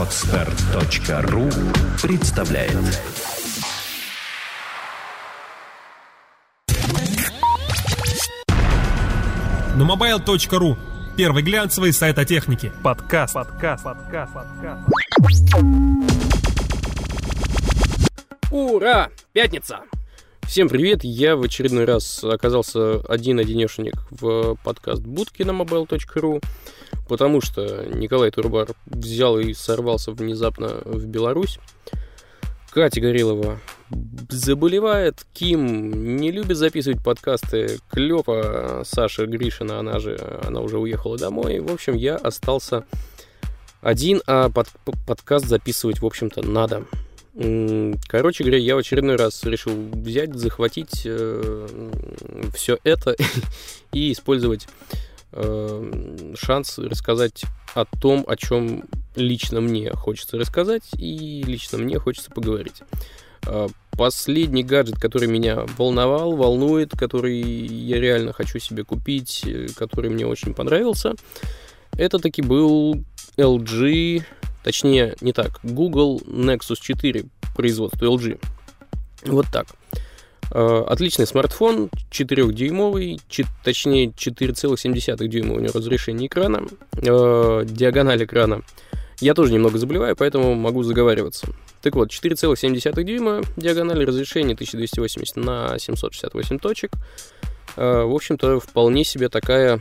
Отстар.ру представляет На mobile.ru Первый глянцевый сайт о технике. Подкаст. Подкаст. Подкаст. Подкаст. Ура! Пятница! Всем привет! Я в очередной раз оказался один-одинешенек в подкаст будки на mobile.ru, потому что Николай Турбар взял и сорвался внезапно в Беларусь. Катя Горелова заболевает, Ким не любит записывать подкасты, Клёпа, Саша Гришина, она же, она уже уехала домой. В общем, я остался один, а под, подкаст записывать, в общем-то, надо. Короче говоря, я в очередной раз решил взять, захватить э, все это и использовать э, шанс рассказать о том, о чем лично мне хочется рассказать и лично мне хочется поговорить. Э, последний гаджет, который меня волновал, волнует, который я реально хочу себе купить, э, который мне очень понравился, это таки был LG, точнее, не так, Google Nexus 4 производства LG. Вот так. Э, отличный смартфон, 4-дюймовый, точнее 4,7 дюйма у него разрешение экрана, э, диагональ экрана. Я тоже немного заболеваю, поэтому могу заговариваться. Так вот, 4,7 дюйма, диагональ разрешение 1280 на 768 точек. Э, в общем-то, вполне себе такая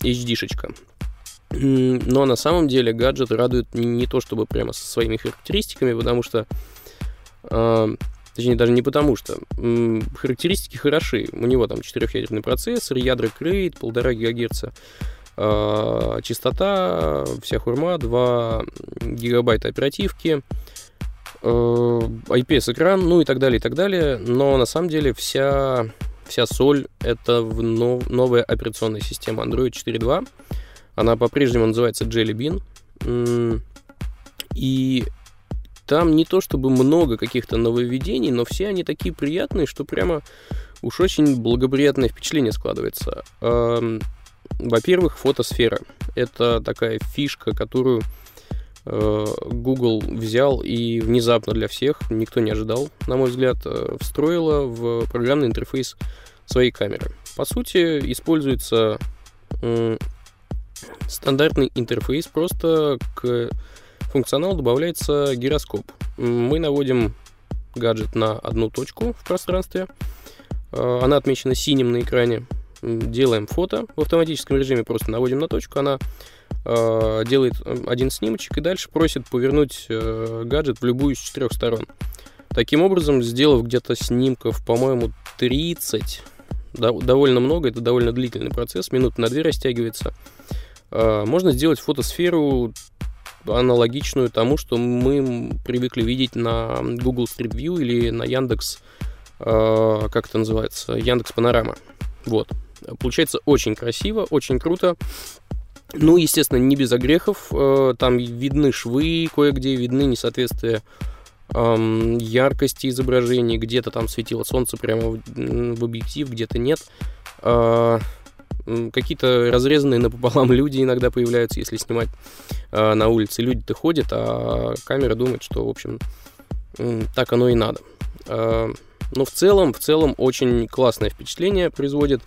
HD-шечка. Но на самом деле гаджет радует не то чтобы прямо со своими характеристиками, потому что Точнее, даже не потому что. Характеристики хороши. У него там четырехъядерный процессор, ядра Crate, 1,5 ГГц. Э, частота, вся хурма, 2 гигабайта оперативки, IPS-экран, ну и так далее, и так далее. Но на самом деле вся, вся соль — это в нов, новая операционная система Android 4.2. Она по-прежнему называется Jelly Bean. И там не то чтобы много каких-то нововведений, но все они такие приятные, что прямо уж очень благоприятное впечатление складывается. Во-первых, фотосфера. Это такая фишка, которую э, Google взял и внезапно для всех, никто не ожидал, на мой взгляд, э, встроила в программный интерфейс своей камеры. По сути, используется стандартный интерфейс, просто к функционалу добавляется гироскоп. Мы наводим гаджет на одну точку в пространстве. Э, она отмечена синим на экране. Делаем фото в автоматическом режиме, просто наводим на точку, она э, делает один снимочек и дальше просит повернуть э, гаджет в любую из четырех сторон. Таким образом, сделав где-то снимков, по-моему, 30, довольно много, это довольно длительный процесс, минут на две растягивается, можно сделать фотосферу аналогичную тому, что мы привыкли видеть на Google Street View или на Яндекс, э, как это называется, Яндекс Панорама. Вот. Получается очень красиво, очень круто. Ну, естественно, не без огрехов. Э, там видны швы, кое-где видны несоответствия эм, яркости изображений. Где-то там светило солнце прямо в, в объектив, где-то нет. Э, какие-то разрезанные напополам люди иногда появляются, если снимать э, на улице. Люди-то ходят, а камера думает, что, в общем, э, так оно и надо. Э, но в целом, в целом очень классное впечатление производит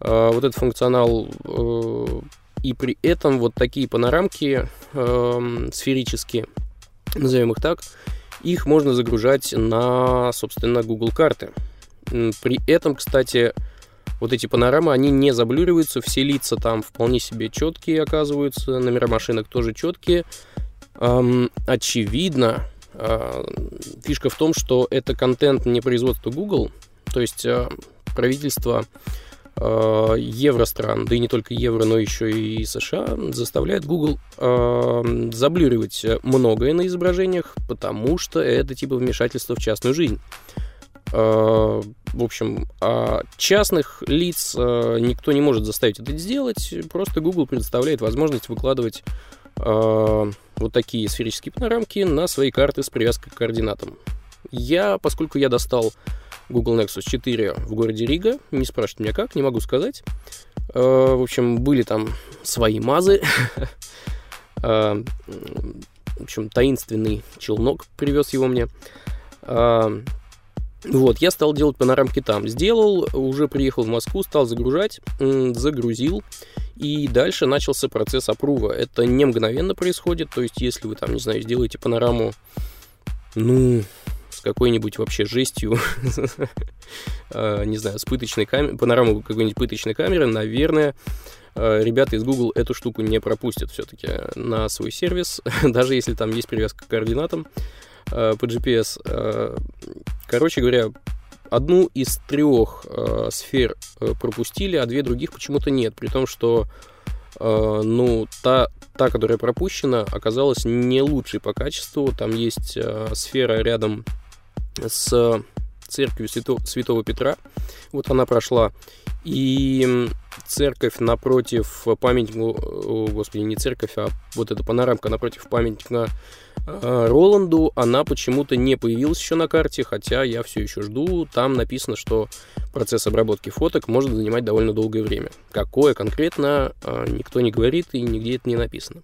э, вот этот функционал. Э, и при этом вот такие панорамки э, сферические, назовем их так, их можно загружать на, собственно, Google карты. При этом, кстати, вот эти панорамы, они не заблюриваются, все лица там вполне себе четкие оказываются, номера машинок тоже четкие. Эм, очевидно, э, фишка в том, что это контент не производства Google, то есть э, правительство э, евростран, да и не только евро, но еще и США, заставляет Google э, заблюривать многое на изображениях, потому что это типа вмешательство в частную жизнь. Э, в общем, а частных лиц э, никто не может заставить это сделать, просто Google предоставляет возможность выкладывать э, вот такие сферические панорамки на свои карты с привязкой к координатам. Я, поскольку я достал Google Nexus 4 в городе Рига, не спрашивайте меня как, не могу сказать. В общем, были там свои мазы. в общем, таинственный челнок привез его мне. Вот, я стал делать панорамки там. Сделал, уже приехал в Москву, стал загружать, загрузил. И дальше начался процесс опрува. Это не мгновенно происходит, то есть если вы там, не знаю, сделаете панораму, ну, с какой-нибудь вообще жестью, а, не знаю, с пыточной камерой, панораму какой-нибудь пыточной камеры, наверное, а, ребята из Google эту штуку не пропустят все-таки на свой сервис, даже если там есть привязка к координатам а, по GPS. Короче говоря, одну из трех э, сфер э, пропустили, а две других почему-то нет, при том, что э, ну, та, та, которая пропущена, оказалась не лучшей по качеству. Там есть э, сфера рядом с церковью Свято, Святого Петра. Вот она прошла. И церковь напротив памятника, господи, не церковь, а вот эта панорамка напротив памятника э, Роланду, она почему-то не появилась еще на карте, хотя я все еще жду. Там написано, что процесс обработки фоток может занимать довольно долгое время. Какое конкретно, э, никто не говорит и нигде это не написано.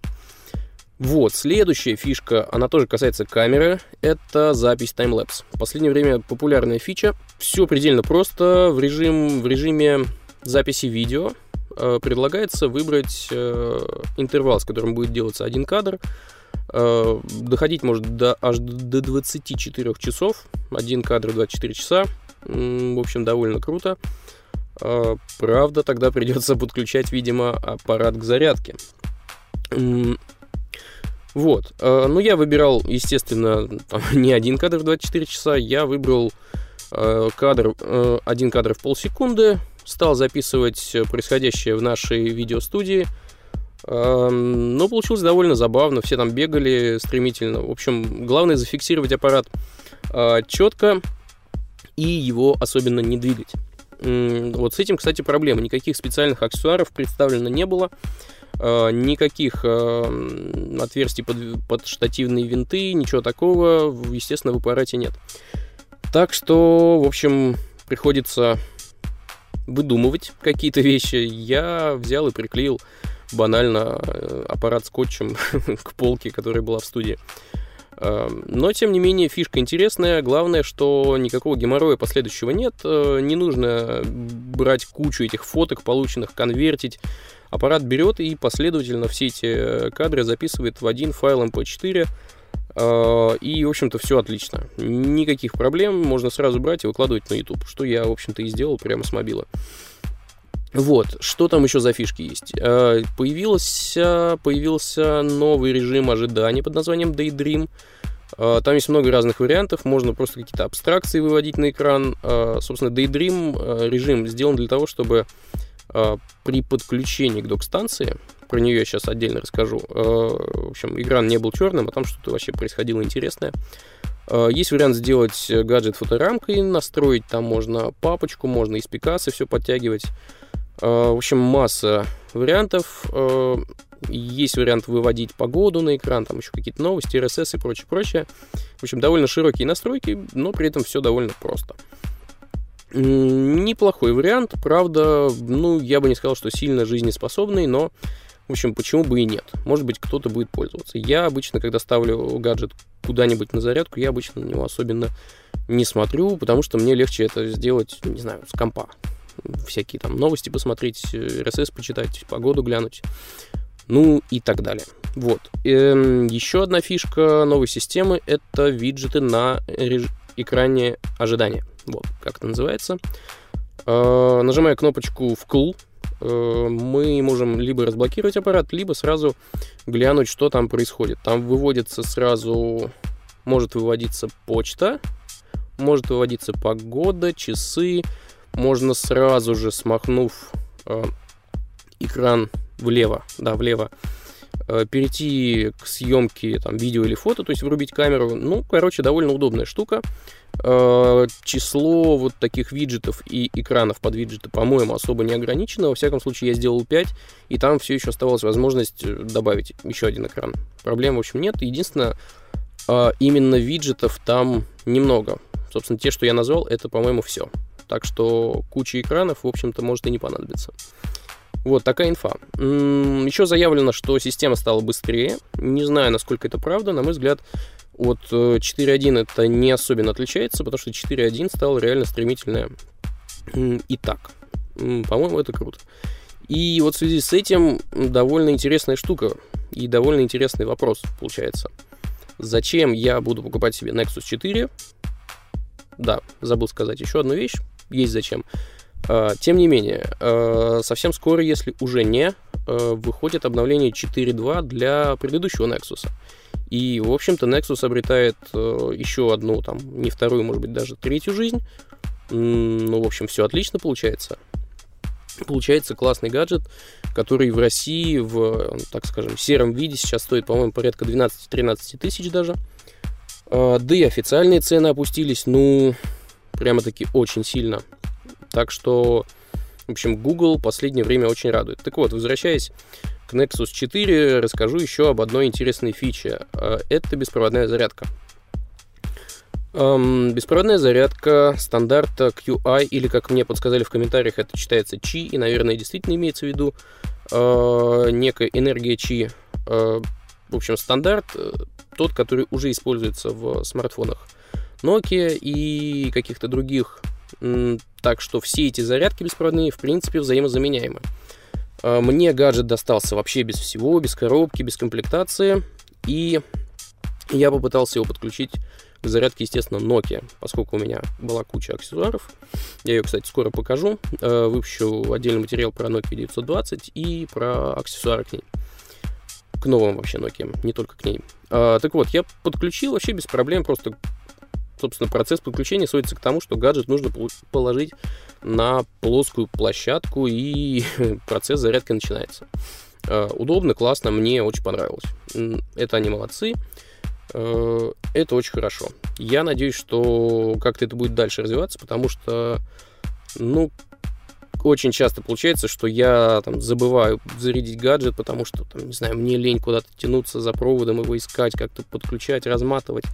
Вот, следующая фишка, она тоже касается камеры, это запись таймлэпс. В последнее время популярная фича. Все предельно просто. В, режим, в режиме записи видео э, предлагается выбрать э, интервал, с которым будет делаться один кадр. Э, доходить может до, аж до 24 часов. Один кадр 24 часа. В общем, довольно круто. Э, правда, тогда придется подключать, видимо, аппарат к зарядке. Вот. Э, ну, я выбирал, естественно, не один кадр в 24 часа, я выбрал кадр, один кадр в полсекунды, стал записывать происходящее в нашей видеостудии. Но получилось довольно забавно, все там бегали стремительно. В общем, главное зафиксировать аппарат четко и его особенно не двигать. Вот с этим, кстати, проблема. Никаких специальных аксессуаров представлено не было. Э, никаких э, отверстий под, под штативные винты, ничего такого, естественно, в аппарате нет. Так что, в общем, приходится выдумывать какие-то вещи. Я взял и приклеил банально э, аппарат скотчем к полке, которая была в студии. Но, тем не менее, фишка интересная. Главное, что никакого геморроя последующего нет. Не нужно брать кучу этих фоток, полученных, конвертить, аппарат берет и последовательно все эти э, кадры записывает в один файл MP4, э, и, в общем-то, все отлично. Никаких проблем, можно сразу брать и выкладывать на YouTube, что я, в общем-то, и сделал прямо с мобила. Вот, что там еще за фишки есть? Э, появился, появился новый режим ожидания под названием Daydream. Там есть много разных вариантов, можно просто какие-то абстракции выводить на экран. Собственно, Daydream режим сделан для того, чтобы при подключении к док-станции, про нее я сейчас отдельно расскажу, в общем, экран не был черным, а там что-то вообще происходило интересное. Есть вариант сделать гаджет фоторамкой, настроить там можно папочку, можно из пикасы все подтягивать. В общем, масса вариантов. Есть вариант выводить погоду на экран, там еще какие-то новости, RSS и прочее, прочее. В общем, довольно широкие настройки, но при этом все довольно просто. Неплохой вариант, правда, ну, я бы не сказал, что сильно жизнеспособный, но, в общем, почему бы и нет. Может быть, кто-то будет пользоваться. Я обычно, когда ставлю гаджет куда-нибудь на зарядку, я обычно на него особенно не смотрю, потому что мне легче это сделать, не знаю, с компа. Всякие там новости посмотреть, RSS почитать, погоду глянуть, ну и так далее. Вот. Эм, еще одна фишка новой системы — это виджеты на реж... экране ожидания. Вот, как это называется. Э, нажимая кнопочку «Вкл», э, мы можем либо разблокировать аппарат, либо сразу глянуть, что там происходит. Там выводится сразу, может выводиться почта, может выводиться погода, часы. Можно сразу же, смахнув э, экран влево, да, влево, э, перейти к съемке там, видео или фото, то есть врубить камеру. Ну, короче, довольно удобная штука. Э, число вот таких виджетов и экранов под виджеты, по-моему, особо не ограничено. Во всяком случае, я сделал 5, и там все еще оставалась возможность э, добавить еще один экран. Проблем, в общем, нет. Единственное, э, именно виджетов там немного. Собственно, те, что я назвал, это, по-моему, все. Так что куча экранов, в общем-то, может и не понадобиться. Вот такая инфа. Еще заявлено, что система стала быстрее. Не знаю, насколько это правда. На мой взгляд, от 4.1 э, это не особенно отличается, потому что 4.1 стал реально стремительная. И так. По-моему, это круто. И вот в связи с этим довольно интересная штука и довольно интересный вопрос получается. Зачем я буду покупать себе Nexus 4? Да, забыл сказать еще одну вещь. Есть зачем. А, тем не менее, а, совсем скоро, если уже не, а, выходит обновление 4.2 для предыдущего Nexus. И, в общем-то, Nexus обретает еще одну, там, не вторую, может быть, даже третью жизнь. Ну, в общем, все отлично получается. Получается классный гаджет, который в России в, так скажем, сером виде сейчас стоит, по-моему, порядка 12-13 тысяч даже. Да и официальные цены опустились, ну, прямо-таки очень сильно. Так что, в общем, Google в последнее время очень радует. Так вот, возвращаясь к Nexus 4, расскажу еще об одной интересной фиче. А, это беспроводная зарядка. Эм, беспроводная зарядка стандарта QI, или, как мне подсказали в комментариях, это читается Qi, и, наверное, действительно имеется в виду э, некая энергия Qi. Э, в общем, стандарт э, тот, который уже используется в смартфонах Nokia и каких-то других так что все эти зарядки беспроводные, в принципе, взаимозаменяемы. А, мне гаджет достался вообще без всего, без коробки, без комплектации. И я попытался его подключить к зарядке, естественно, Nokia, поскольку у меня была куча аксессуаров. Я ее, кстати, скоро покажу. А, выпущу отдельный материал про Nokia 920 и про аксессуары к ней. К новым вообще Nokia, не только к ней. А, так вот, я подключил вообще без проблем, просто собственно, процесс подключения сводится к тому, что гаджет нужно положить на плоскую площадку, и процесс зарядки начинается. Э, удобно, классно, мне очень понравилось. Это они молодцы. Э, это очень хорошо. Я надеюсь, что как-то это будет дальше развиваться, потому что, ну, очень часто получается, что я там забываю зарядить гаджет, потому что, там, не знаю, мне лень куда-то тянуться за проводом, его искать, как-то подключать, разматывать.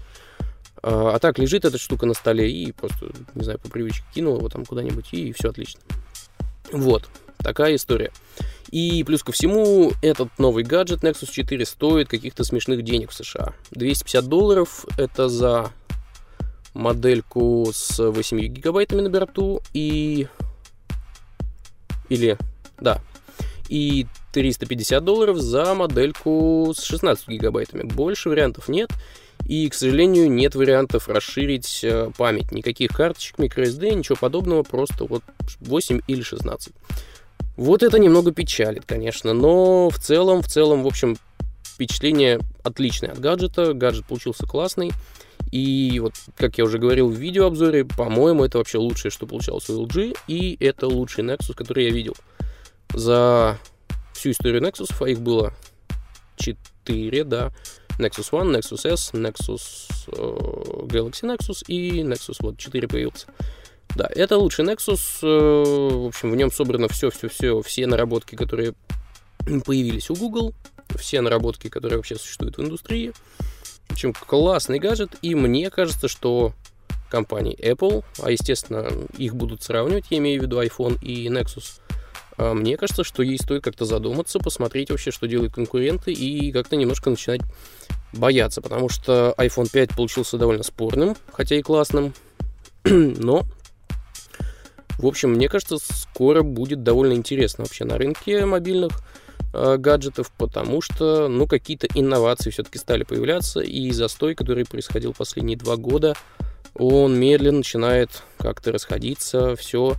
А, а так лежит эта штука на столе и просто, не знаю, по привычке кинул его там куда-нибудь и все отлично. Вот, такая история. И плюс ко всему, этот новый гаджет Nexus 4 стоит каких-то смешных денег в США. 250 долларов это за модельку с 8 гигабайтами на борту и... Или... Да. И 350 долларов за модельку с 16 гигабайтами. Больше вариантов нет. И, к сожалению, нет вариантов расширить э, память. Никаких карточек, microSD, ничего подобного, просто вот 8 или 16. Вот это немного печалит, конечно, но в целом, в целом, в общем, впечатление отличное от гаджета. Гаджет получился классный. И вот, как я уже говорил в видеообзоре, по-моему, это вообще лучшее, что получалось у LG, и это лучший Nexus, который я видел. За всю историю Nexus, а их было 4, да, Nexus One, Nexus S, Nexus э, Galaxy Nexus и Nexus вот 4 появился. Да, это лучший Nexus. Э, в общем, в нем собрано все-все-все, все наработки, которые появились у Google, все наработки, которые вообще существуют в индустрии. В общем, классный гаджет, и мне кажется, что компании Apple, а естественно их будут сравнивать, я имею в виду iPhone и Nexus, мне кажется, что ей стоит как-то задуматься, посмотреть вообще, что делают конкуренты, и как-то немножко начинать бояться, потому что iPhone 5 получился довольно спорным, хотя и классным, но, в общем, мне кажется, скоро будет довольно интересно вообще на рынке мобильных э, гаджетов, потому что, ну, какие-то инновации все-таки стали появляться, и застой, который происходил последние два года, он медленно начинает как-то расходиться, все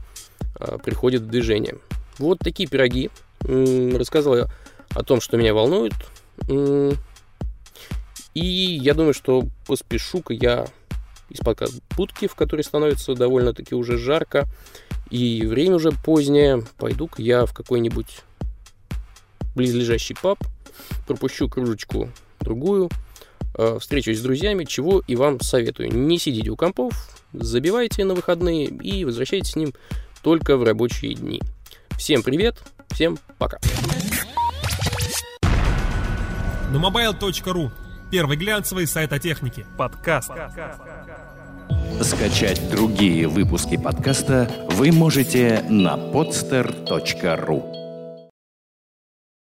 э, приходит в движение. Вот такие пироги. Рассказал я о том, что меня волнует. И я думаю, что поспешу-ка я из подкаст будки, в которой становится довольно-таки уже жарко, и время уже позднее, пойду-ка я в какой-нибудь близлежащий паб, пропущу кружечку другую, э, встречусь с друзьями, чего и вам советую. Не сидите у компов, забивайте на выходные и возвращайтесь с ним только в рабочие дни. Всем привет, всем пока. Numobile.ru Первый глянцевый сайт о технике. Подкаст. Скачать другие выпуски подкаста вы можете на podster.ru